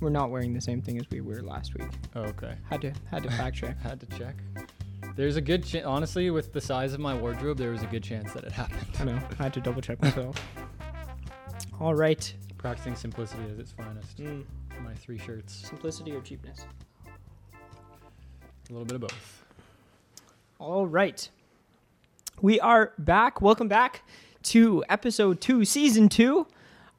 we're not wearing the same thing as we were last week. Oh, okay. Had to had to fact check. Had to check. There's a good chance, honestly, with the size of my wardrobe, there was a good chance that it happened. I know. I had to double check myself. All right. Practicing simplicity at its finest. Mm, My three shirts, simplicity or cheapness. a little bit of both. All right. We are back. Welcome back to episode two, season two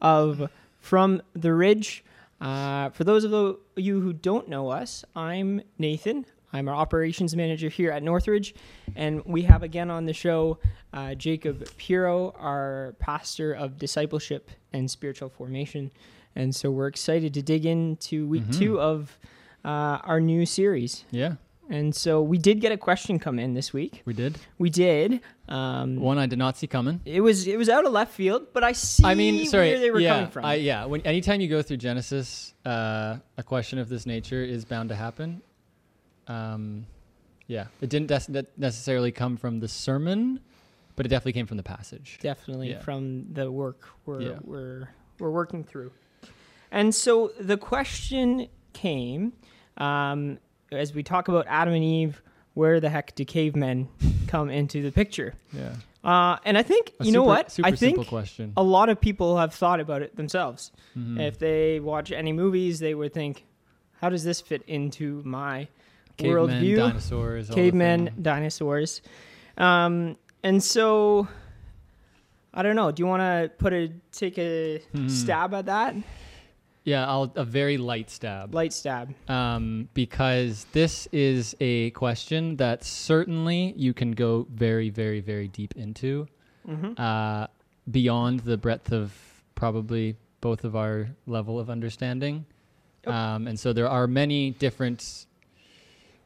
of From the Ridge. Uh, for those of the- you who don't know us, I'm Nathan. I'm our operations manager here at Northridge. And we have again on the show uh, Jacob Piro, our pastor of discipleship and spiritual formation. And so we're excited to dig into week Mhm. two of uh, our new series. Yeah, And so we did get a question come in this week. we did. We did. Um, One I did not see coming. it was it was out of left field, but I see I mean, sorry. where they were yeah, coming from. I, yeah. When anytime you go through Genesis, uh, a question of this nature is bound to happen. Um, yeah, it didn't des- necessarily come from the sermon, but it definitely came from the passage. Definitely Yeah. from the work we're Yeah. we're we're working through. And so the question came um, as we talk about Adam and Eve. Where the heck do cavemen come into the picture? Yeah. Uh, and I think A you know what Super I think simple question. a lot of people have thought about it themselves. Mhm. If they watch any movies, they would think, "How does this fit into my Cavemen, worldview?" dinosaurs, cavemen, dinosaurs. Um, and so, I don't know. Do you want to put a take a Hmm. stab at that? Yeah, I'll a very light stab. Light stab. um, because this is a question that certainly you can go very, very, very deep into, hmm uh, beyond the breadth of probably both of our level of understanding. Yep. Um, and so there are many different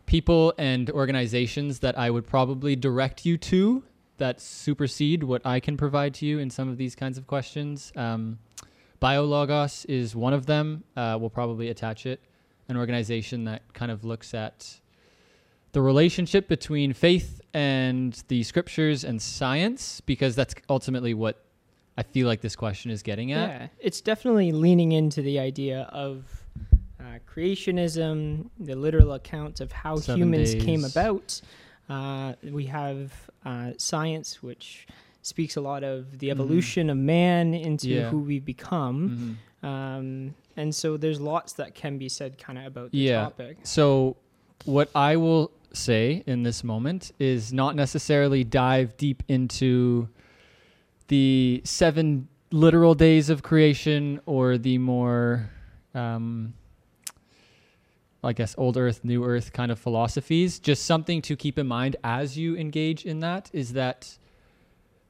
people and organizations that I would probably direct you to that supersede what I can provide to you in some of these kinds of questions. Um, Biologos is one of them. Uh, we'll probably attach it. An organization that kind of looks at the relationship between faith and the scriptures and science, because that's ultimately what I feel like this question is getting at. Yeah, it's definitely leaning into the idea of uh, creationism, the literal account of how Seven humans came about. Uh, we have uh, science, which speaks a lot of the evolution of man into Mm-hmm. Yeah. who we become. Mhm. Um, and so there's lots that can be said kind of about the Yeah. topic. So, what I will say in this moment is not necessarily dive deep into the seven literal days of creation or the more, um, I guess, old earth, new earth kind of philosophies. Just something to keep in mind as you engage in that is that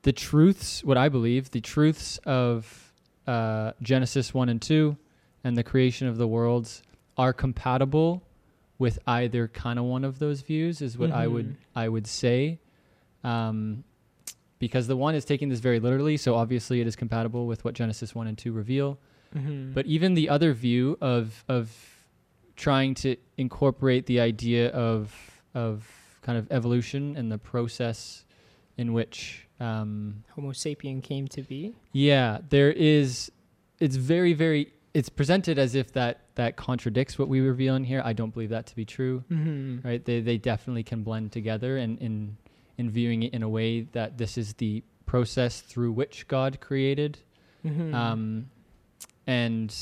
the truths, what I believe, the truths of uh, Genesis 1 and 2 and the creation of the worlds are compatible with either kind of one of those views is what I would Mhm. I would say um, because the one is taking this very literally so obviously it is compatible with what Genesis 1 and 2 reveal Mhm. but even the other view of of trying to incorporate the idea of of kind of evolution and the process in which um, Homo sapien came to be. yeah, there is. It's very, very. It's presented as if that that contradicts what we reveal in here. I don't believe that to be true. Mm-hmm. Right? They they definitely can blend together, and in in viewing it in a way that this is the process through which God created. Mm-hmm. Um, and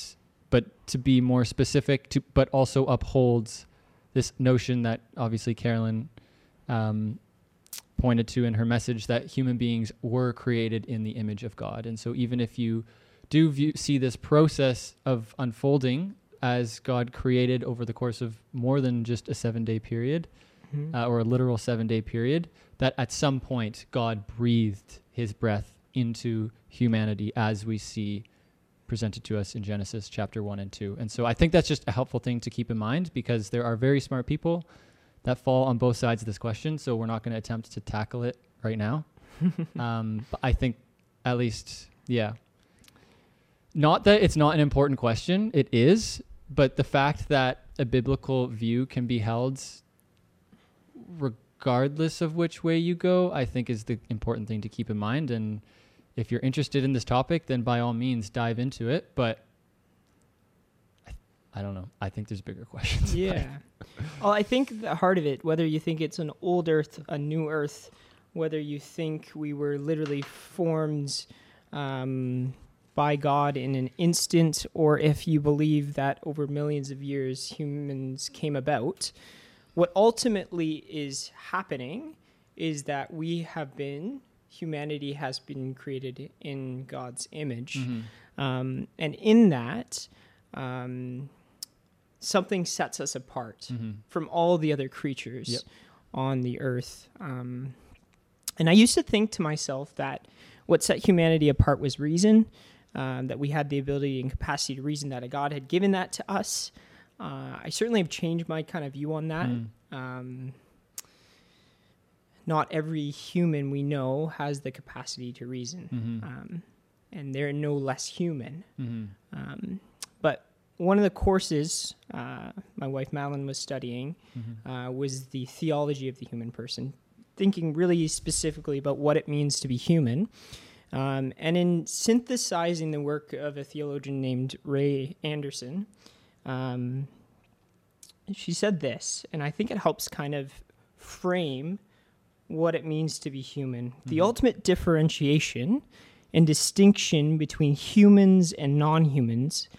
but to be more specific, to but also upholds this notion that obviously Carolyn um, pointed to in her message that human beings were created in the image of God, and so even if you do view, see this process of unfolding as God created over the course of more than just a seven day period, Mhm. uh, or a literal seven day period, that at some point God breathed his breath into humanity as we see presented to us in Genesis chapter 1 and 2. And so I think that's just a helpful thing to keep in mind because there are very smart people that fall on both sides of this question. So we're not going to attempt to tackle it right now. um, but I think at least, yeah. Not that it's not an important question, it is, but the fact that a biblical view can be held regardless of which way you go, I think is the important thing to keep in mind. And if you're interested in this topic, then by all means dive into it. But I, don't know. I think there's bigger questions. Yeah. well, I think the heart of it, whether you think it's an old Earth, a new Earth, whether you think we were literally formed um, by God in an instant, or if you believe that over millions of years humans came about, what ultimately is happening is that we have been, humanity has been created in God's image. Mhm. Um, and in that, um, something sets us apart Mhm. from all the other creatures Yep. on the earth. Um, and I used to think to myself that what set humanity apart was reason, um, that we had the ability and capacity to reason, that a God had given that to us. Uh, I certainly have changed my kind of view on that. Mm. Um, not every human we know has the capacity to reason, Mhm. um, and they're no less human. Mhm. Um, but one of the courses uh, my wife Madeline was studying Mhm. uh, was the theology of the human person, thinking really specifically about what it means to be human. Um, and in synthesizing the work of a theologian named Ray Anderson, um, she said this, and I think it helps kind of frame what it means to be human. The Mhm. ultimate differentiation and distinction between humans and non humans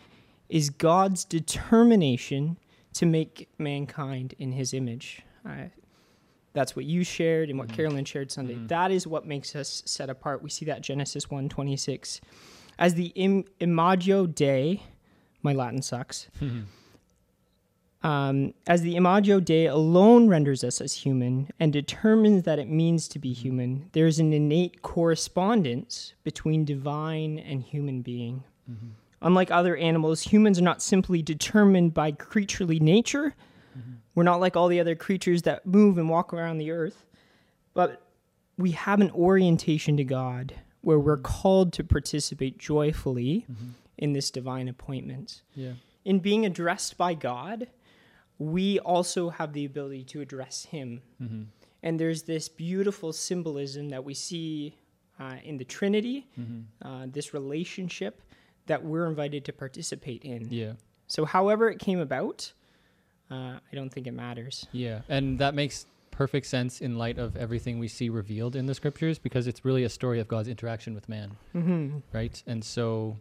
is God's determination to make mankind in his image. Uh, that's what you shared and what Mhm. Carolyn shared Sunday. Mhm. That is what makes us set apart. We see that Genesis 1:26 as the Im- imago Dei. My Latin sucks. Mhm. Um, as the imago Dei alone renders us as human and determines that it means to be human, there is an innate correspondence between divine and human being. Mhm. Unlike other animals, humans are not simply determined by creaturely nature. Mhm. We're not like all the other creatures that move and walk around the earth, but we have an orientation to God where we're called to participate joyfully Mhm. in this divine appointment. Yeah. In being addressed by God, we also have the ability to address Him. Mhm. And there's this beautiful symbolism that we see uh, in the Trinity, Mhm. uh, this relationship that we're invited to participate in. Yeah. So, however it came about, uh, I don't think it matters. Yeah, and that makes perfect sense in light of everything we see revealed in the scriptures because it's really a story of God's interaction with man, Mm-hmm. right? And so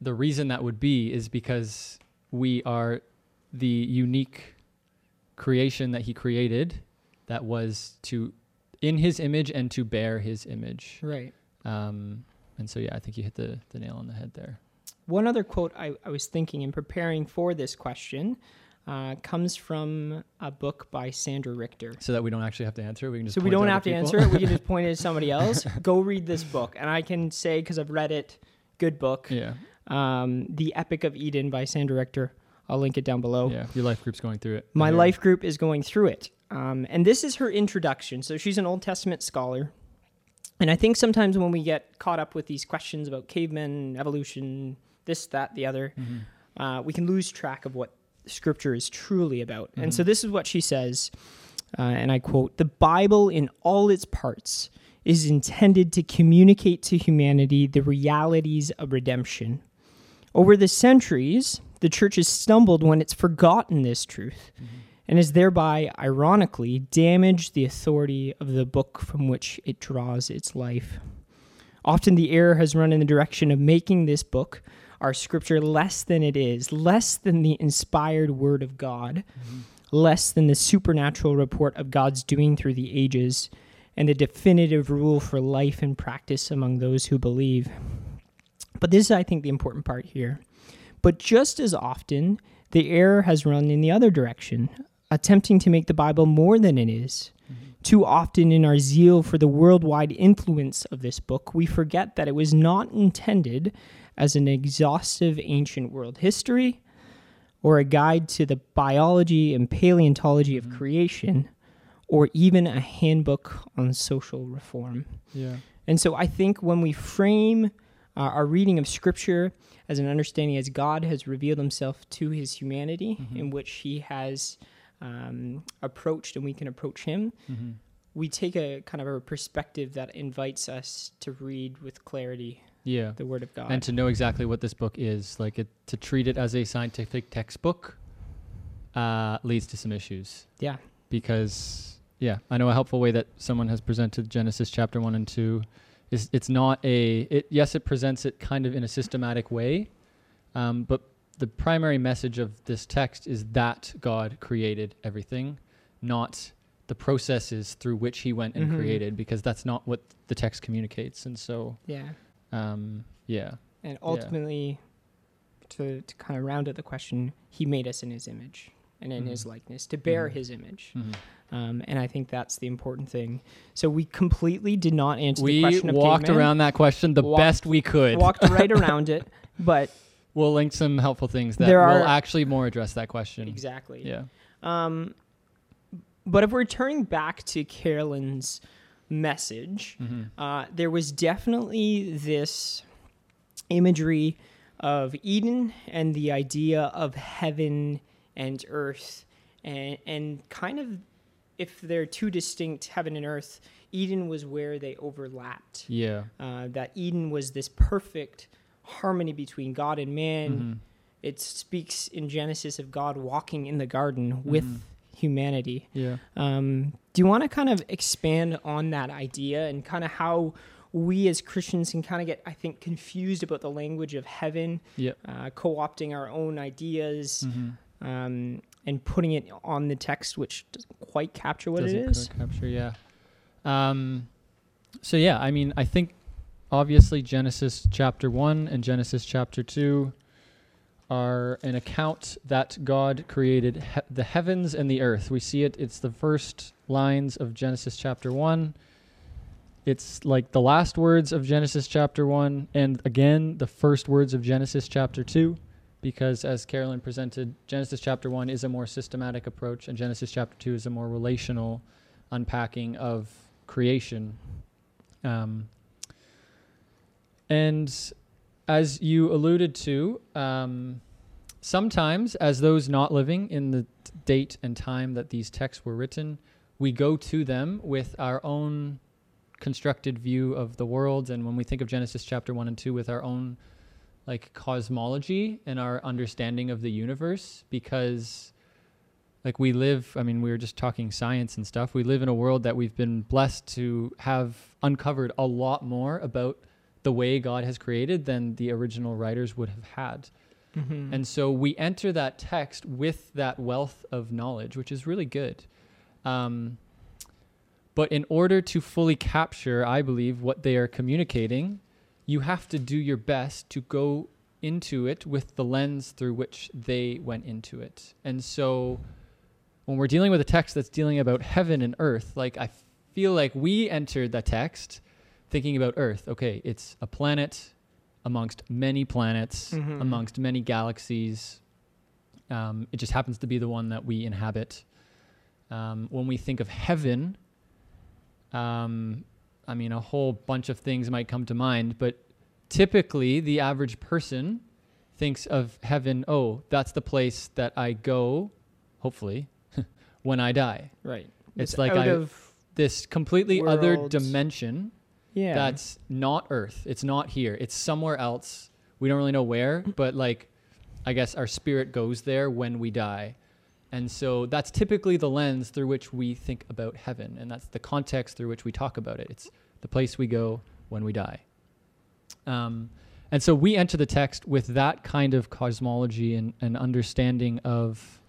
the reason that would be is because we are the unique creation that he created that was to in his image and to bear his image. Right. Um, and so yeah, I think you hit the, the nail on the head there. One other quote I, I was thinking in preparing for this question uh, comes from a book by Sandra Richter. So that we don't actually have to answer, it, we can just So we don't have to people. answer it. We can just point it at somebody else. Go read this book. And I can say, because I've read it, good book. yeah, Um, the Epic of Eden by Sandra Richter. I'll link it down below. yeah. Your life group's going through it. My life group is going through it. Um, and this is her introduction. So she's an Old Testament scholar. And I think sometimes when we get caught up with these questions about cavemen, evolution, this, that, the other, Mhm. uh, we can lose track of what scripture is truly about. And Mhm. so this is what she says, uh, and I quote The Bible, in all its parts, is intended to communicate to humanity the realities of redemption. Over the centuries, the church has stumbled when it's forgotten this truth and has thereby, ironically, damaged the authority of the book from which it draws its life. Often the error has run in the direction of making this book, our scripture, less than it is, less than the inspired word of God, mm-hmm. less than the supernatural report of God's doing through the ages, and the definitive rule for life and practice among those who believe. But this is, I think, the important part here. But just as often, the error has run in the other direction, attempting to make the Bible more than it is. Too often, in our zeal for the worldwide influence of this book, we forget that it was not intended as an exhaustive ancient world history or a guide to the biology and paleontology of Mhm. creation or even a handbook on social reform. Yeah. And so I think when we frame uh, our reading of Scripture as an understanding as God has revealed himself to his humanity, Mhm. in which he has um, approached and we can approach him, Mhm. we take a kind of a perspective that invites us to read with clarity Yeah. the Word of God. And to know exactly what this book is, like it, to treat it as a scientific textbook, uh, leads to some issues. yeah, because yeah, I know a helpful way that someone has presented Genesis chapter 1 and 2 is it's not a it yes it presents it kind of in a systematic way. Um, but the primary message of this text is that God created everything, not the processes through which he went and Mhm. created because that's not what the text communicates. And so yeah. um, yeah. And ultimately, to, to kind of round out the question, he made us in his image and in his Mhm. likeness to bear Mhm. his image. Mhm. Um, and I think that's the important thing. So we completely did not answer the We question of walked around that question the Walked- best we could. walked right around it, but We'll link some helpful things that There will are- actually more address that question. exactly. Yeah. Um, but if we're turning back to Carolyn's message, hmm uh, there was definitely this imagery of Eden and the idea of heaven and earth, and and kind of if they're two distinct heaven and earth, Eden was where they overlapped. Yeah. Uh, that Eden was this perfect harmony between God and man. Mhm. It speaks in Genesis of God walking in the garden with Mhm. humanity. Yeah. Um, do you want to kind of expand on that idea and kind of how we as Christians can kind of get, I think, confused about the language of heaven, Yep. uh, co opting our own ideas Mhm. um, and putting it on the text, which doesn't quite capture what Doesn't it is? quite Capture, yeah. Um, so yeah, I mean, I think obviously Genesis chapter one and Genesis chapter two are an account that God created he- the heavens and the earth. We see it. It's the first lines of Genesis chapter one. It's like the last words of Genesis chapter one, and again the first words of Genesis chapter two because as Carolyn presented, Genesis chapter 1 is a more systematic approach and Genesis chapter 2 is a more relational unpacking of creation. Um, and as you alluded to, um, sometimes as those not living in the date and time that these texts were written, we go to them with our own constructed view of the world. And when we think of Genesis chapter 1 and 2 with our own like cosmology and our understanding of the universe because like we live i mean we were just talking science and stuff we live in a world that we've been blessed to have uncovered a lot more about the way god has created than the original writers would have had Mhm. and so we enter that text with that wealth of knowledge, which is really good. Um, but in order to fully capture, I believe, what they are communicating, you have to do your best to go into it with the lens through which they went into it. And so when we're dealing with a text that's dealing about heaven and earth, like I feel like we entered the text thinking about earth. Okay, it's a planet amongst many planets, Mhm. amongst many galaxies. Um, it just happens to be the one that we inhabit. Um, when we think of heaven, um, I mean, a whole bunch of things might come to mind, but typically the average person thinks of heaven, oh, that's the place that I go, hopefully, when I die. right. It's like out I- of This completely other dimension yeah. that's not Earth. It's not here. It's somewhere else. We don't really know where, but like, I guess our spirit goes there when we die. And so that's typically the lens through which we think about heaven. And that's the context through which we talk about it. It's the place we go when we die. Um, and so we enter the text with that kind of cosmology and, and understanding of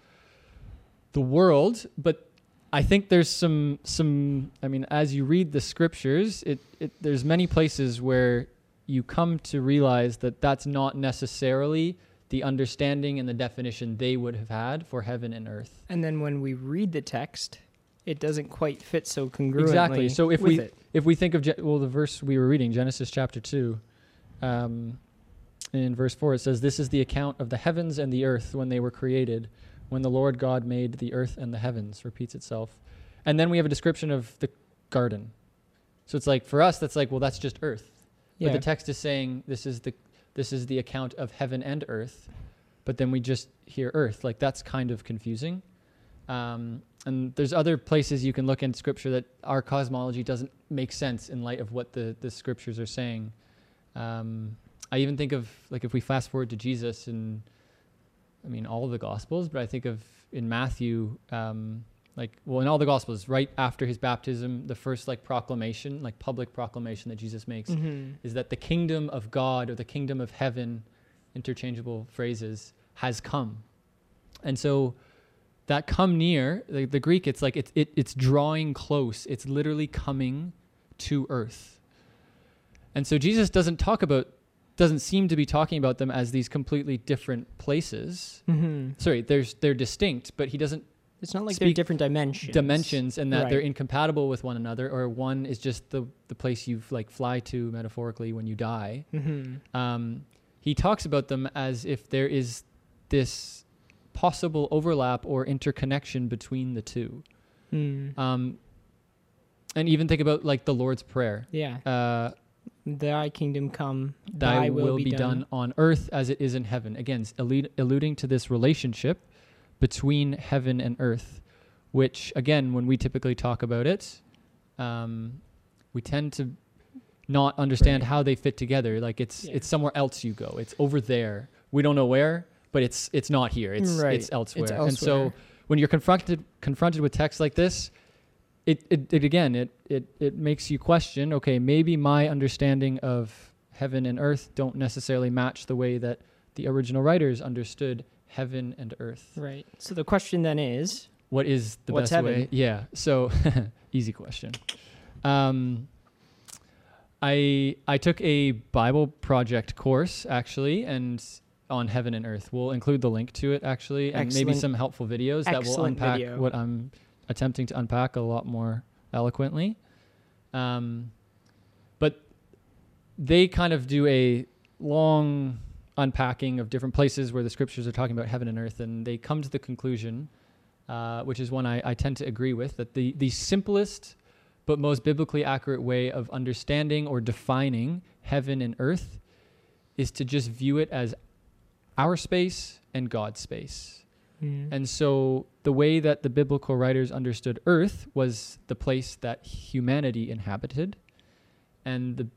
the world, but I think there's some some I mean as you read the scriptures it, it there's many places where you come to realize that that's not necessarily the understanding and the definition they would have had for heaven and earth. and then when we read the text, it doesn't quite fit so congruently. Exactly. So if we- it. If we think of Ge- well the verse we were reading Genesis chapter 2 um, in verse 4 it says this is the account of the heavens and the earth when they were created when the Lord God made the earth and the heavens repeats itself. And then we have a description of the garden. So it's like for us that's like well that's just earth. yeah. But the text is saying this is the this is the account of heaven and earth, but then we just hear earth. Like that's kind of confusing. Um, and there's other places you can look in scripture that our cosmology doesn't make sense in light of what the, the scriptures are saying. Um, I even think of like if we fast forward to Jesus and I mean all of the gospels, but I think of in Matthew, um, like well in all the gospels, right after his baptism, the first like proclamation, like public proclamation that Jesus makes Mm-hmm. is that the kingdom of God or the kingdom of heaven, interchangeable phrases, has come. And so that come near, the, the Greek, it's like it's it, it's drawing close. It's literally coming to earth. And so Jesus doesn't talk about doesn't seem to be talking about them as these completely different places. Mm-hmm. Sorry, there's they're distinct, but he doesn't It's not like they're different dimensions. dimensions and that they're incompatible with one another or one is just the the place you like fly to metaphorically when you die Mm-hmm. um, he talks about them as if there is this possible overlap or interconnection between the two Mm. um, and even think about like the lord's prayer Yeah. uh, Thy kingdom come. thy will, be done. on earth as it is in heaven again allu- alluding to this relationship between heaven and earth which again when we typically talk about it um, we tend to not understand Right. how they fit together like it's Yeah. it's somewhere else you go it's over there we don't know where but it's it's not here it's Right. it's elsewhere and elsewhere. so when you're confronted confronted with text like this it, it, it again it, it it makes you question okay maybe my understanding of heaven and earth don't necessarily match the way that the original writers understood heaven and earth Right. So the question then is, what is the best way heaven? yeah so easy question um i i took a bible project course actually and on heaven and earth we'll include the link to it actually and maybe some helpful videos that will unpack video. what i'm attempting to unpack a lot more eloquently um but they kind of do a long unpacking of different places where the scriptures are talking about heaven and earth and they come to the conclusion uh, which is one I, I tend to agree with, that the, the simplest but most biblically accurate way of understanding or defining heaven and earth is to just view it as our space and God's space. Mm. And so the way that the biblical writers understood earth was the place that humanity inhabited. And the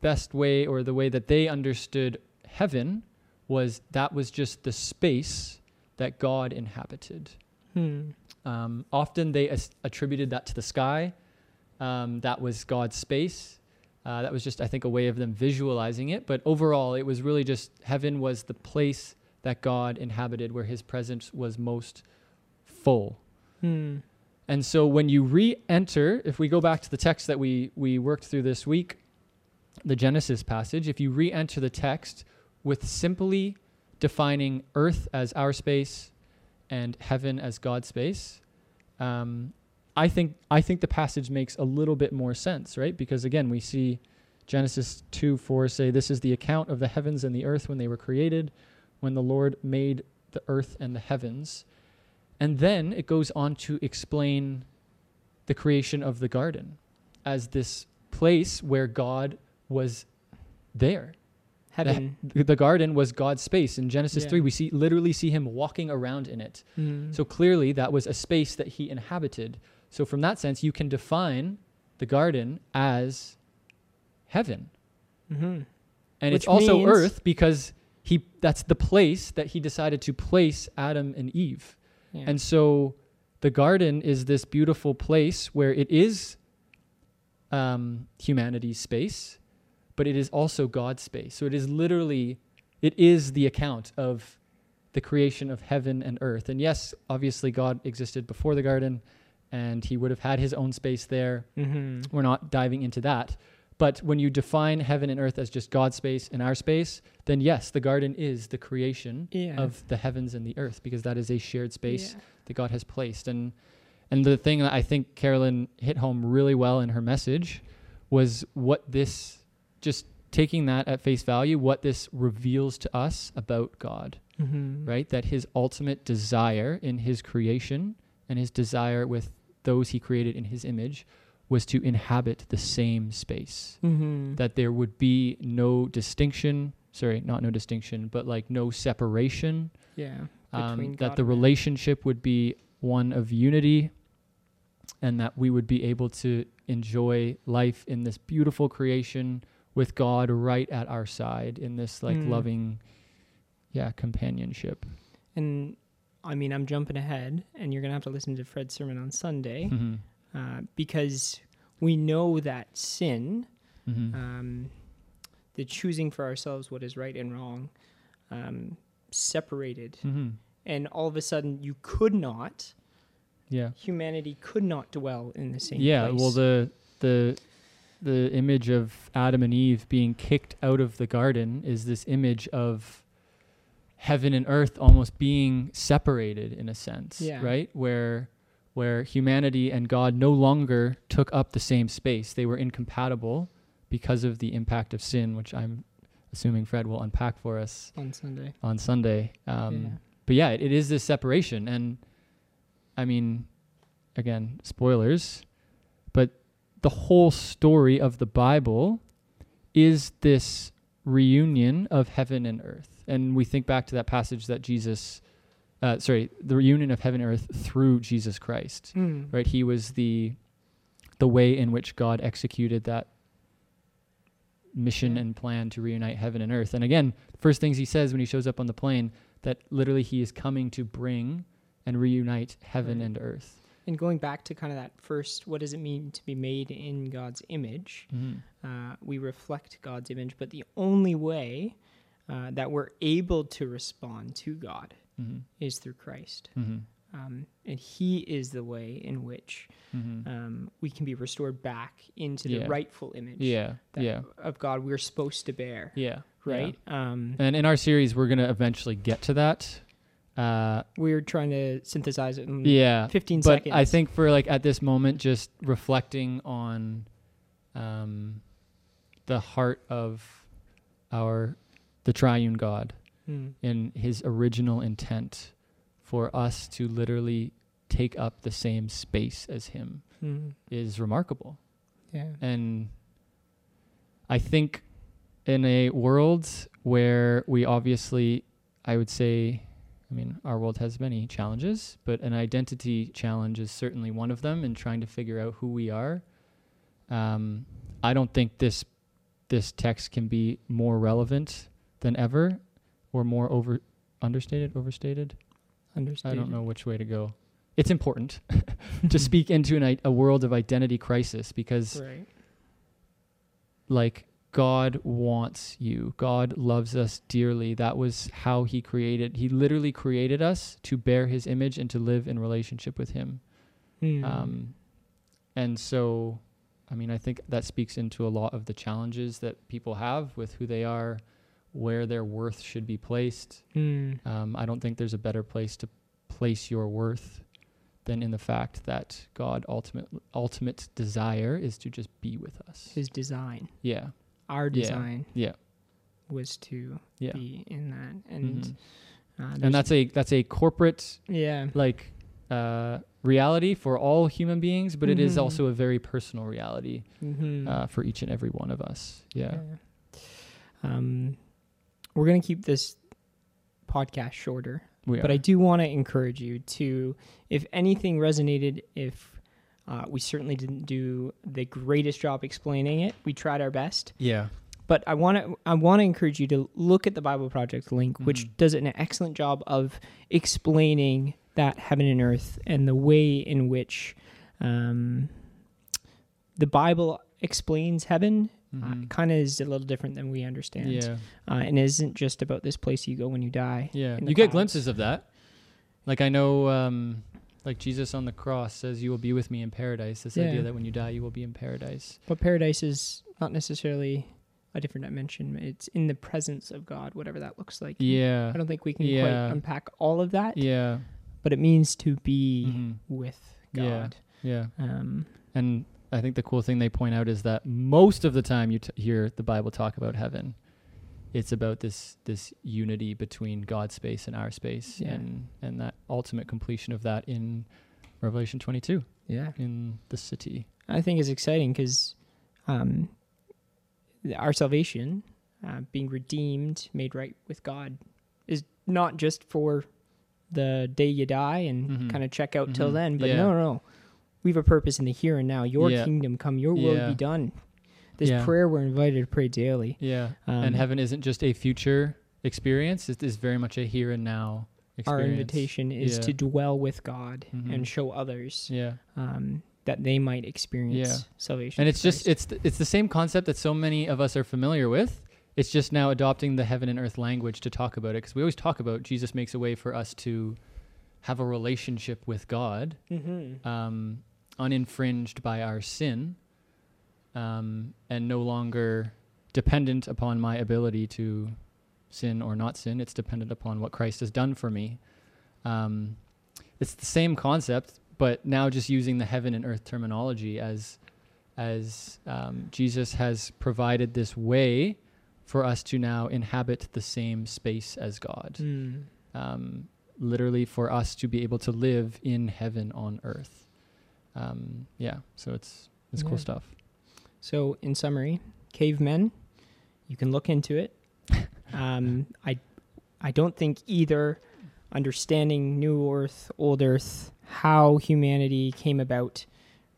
best way or the way that they understood heaven was that was just the space that God inhabited. Hmm. Um, often they as- attributed that to the sky. Um, that was God's space. Uh, that was just, I think, a way of them visualizing it. But overall, it was really just heaven was the place that God inhabited where his presence was most full. Hmm. And so when you re enter, if we go back to the text that we, we worked through this week, the Genesis passage, if you re enter the text with simply defining earth as our space and heaven as God's space, um, I think I think the passage makes a little bit more sense, right? Because again, we see Genesis 2 4 say, This is the account of the heavens and the earth when they were created, when the Lord made the earth and the heavens. And then it goes on to explain the creation of the garden as this place where God was there. The, Heaven. the garden was God's space. In Genesis Yeah. 3, we see literally see him walking around in it. Hmm. So clearly that was a space that he inhabited. So from that sense, you can define the garden as heaven. Mhm. And Which it's also earth because he that's the place that he decided to place Adam and Eve. Yeah. And so the garden is this beautiful place where it is um, humanity's space, but it is also God's space. So it is literally, it is the account of the creation of heaven and earth. And yes, obviously God existed before the garden and he would have had his own space there. Mhm. We're not diving into that. But when you define heaven and earth as just God's space and our space, then yes, the garden is the creation Yeah. of the heavens and the earth because that is a shared space Yeah. that God has placed. And and the thing that I think Carolyn hit home really well in her message was what this just taking that at face value, what this reveals to us about God, Mhm. right? That his ultimate desire in his creation and his desire with those he created in his image was to inhabit the same space. Mhm. That there would be no distinction, sorry, not no distinction, but like no separation yeah. um, that the relationship would be one of unity and that we would be able to enjoy life in this beautiful creation with God right at our side in this like Mm. loving, yeah, companionship. And I mean, I'm jumping ahead, and you're gonna have to listen to Fred's sermon on Sunday Mhm. Uh, because we know that sin, Mhm. um, the choosing for ourselves what is right and wrong, um, separated, Mhm. and all of a sudden you could not, Yeah. humanity could not dwell in the same yeah place. well the the the image of adam and eve being kicked out of the garden is this image of heaven and earth almost being separated in a sense Yeah. right where where humanity and god no longer took up the same space they were incompatible because of the impact of sin which i'm assuming fred will unpack for us on Sunday. on sunday um, Yeah. but yeah, it, it is this separation, and I mean, again, spoilers, but the whole story of the Bible is this reunion of heaven and earth, and we think back to that passage that Jesus, uh, sorry, the reunion of heaven and earth through Jesus Christ, Mm. right? He was the the way in which God executed that mission and plan to reunite heaven and earth. And again, first things he says when he shows up on the plane that literally he is coming to bring and reunite heaven Right. and earth. And going back to kind of that first, what does it mean to be made in God's image? Uh, we reflect God's image, but the only way uh, that we're able to respond to God Mm-hmm. is through Christ. Mm-hmm. Um, and He is the way in which Mm-hmm. um, we can be restored back into the rightful image yeah, that, yeah, of God we're supposed to bear. yeah, Right? Um, And in our series, we're gonna eventually get to that. Uh, we're trying to synthesize it in yeah, 15 but seconds. I think for like at this moment, just reflecting on um, the heart of our the triune God Mm. in His original intent for us to literally take up the same space as Him Mm. is remarkable. Yeah. And I think in a world where we obviously, I would say, I mean, our world has many challenges, but an identity challenge is certainly one of them in trying to figure out who we are. Um, I don't think this this text can be more relevant than ever, or more over understated, overstated. Understood. I don't know which way to go. It's important to speak into an, i- a world of identity crisis because Right. like God wants you. God loves us dearly. That was how he created. He literally created us to bear his image and to live in relationship with him. Mm. Um, and so, I mean, I think that speaks into a lot of the challenges that people have with who they are, where their worth should be placed. Mm. Um, I don't think there's a better place to place your worth than in the fact that God ultimate ultimate desire is to just be with us. His design, Yeah. our design, Yeah. was to Yeah. be in that, and Mhm. uh, and that's a that's a corporate yeah, like uh, reality for all human beings, but it is Mhm. also a very personal reality hmm uh, for each and every one of us. Yeah. Um, we're gonna keep this podcast shorter, We but are. I do want to encourage you to, if anything resonated, if uh, we certainly didn't do the greatest job explaining it, we tried our best. yeah. But I want to I want to encourage you to look at the Bible Project link, which Mhm. does an excellent job of explaining that heaven and earth and the way in which um, the Bible explains heaven. Mhm. kind of is a little different than we understand, yeah. uh, and isn't just about this place you go when you die. Yeah. You get glimpses of that. Like I know um, like Jesus on the cross says you will be with me in paradise. This Yeah. idea that when you die you will be in paradise. But paradise is not necessarily a different dimension. It's in the presence of God, whatever that looks like. Yeah. I don't think we can Yeah. quite unpack all of that, Yeah. but it means to be Mhm. with Yeah. God. Yeah. Um, And I think the cool thing they point out is that most of the time you t- hear the Bible talk about heaven, it's about this this unity between God's space and our space, Yeah. and and that ultimate completion of that in Revelation 22 yeah, in the city. I think it's exciting because um, our salvation, uh, being redeemed, made right with God, is not just for the day you die and Mhm. kind of check out till Mhm. then. But Yeah. no, no, no, we have a purpose in the here and now. Your Yeah. kingdom come, your will Yeah. be done. This Yeah. prayer we're invited to pray daily. Yeah. Um, and heaven isn't just a future experience, it is very much a here and now Our experience. invitation is to dwell with God Mhm. and show others Yeah. um, that they might experience Yeah. salvation. And it's just it's th- it's the same concept that so many of us are familiar with. It's just now adopting the heaven and earth language to talk about it because we always talk about Jesus makes a way for us to have a relationship with God, Mhm. um, uninfringed by our sin, um, and no longer dependent upon my ability to sin or not sin. It's dependent upon what Christ has done for me. Um, it's the same concept, but now just using the heaven and earth terminology as as um, Jesus has provided this way for us to now inhabit the same space as God. Mm. Um, literally, for us to be able to live in heaven on earth. Um, yeah, so it's it's Yeah. cool stuff. So, in summary, cavemen, you can look into it. um, I, I don't think either understanding New Earth, Old Earth, how humanity came about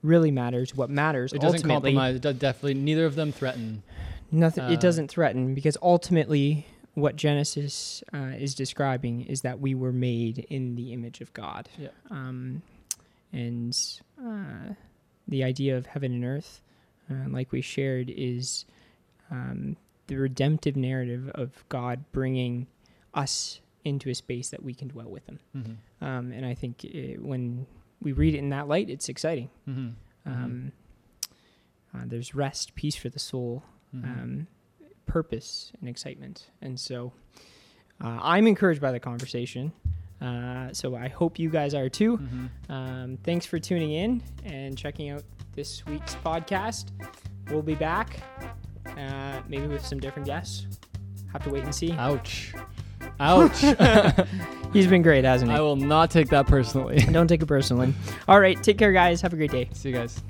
really matters. What matters It doesn't compromise. It does definitely neither of them threaten. nothing. uh, it doesn't threaten because ultimately, what Genesis uh, is describing is that we were made in the image of God. Yeah. Um, and uh, the idea of heaven and earth, uh, like we shared, is um, the redemptive narrative of God bringing us into a space that we can dwell with Him. Mm-hmm. Um, and I think it, when we read it in that light, it's exciting. Mm-hmm. Um, uh, there's rest, peace for the soul, Mm-hmm. um, purpose, and excitement. And so uh, I'm encouraged by the conversation. Uh, so I hope you guys are too. Mm-hmm. Um, thanks for tuning in and checking out this week's podcast. We'll be back, uh, maybe with some different guests. Have to wait and see. Ouch. Ouch. He's been great, hasn't he? I will not take that personally. Don't take it personally. All right, take care, guys. Have a great day. See you guys.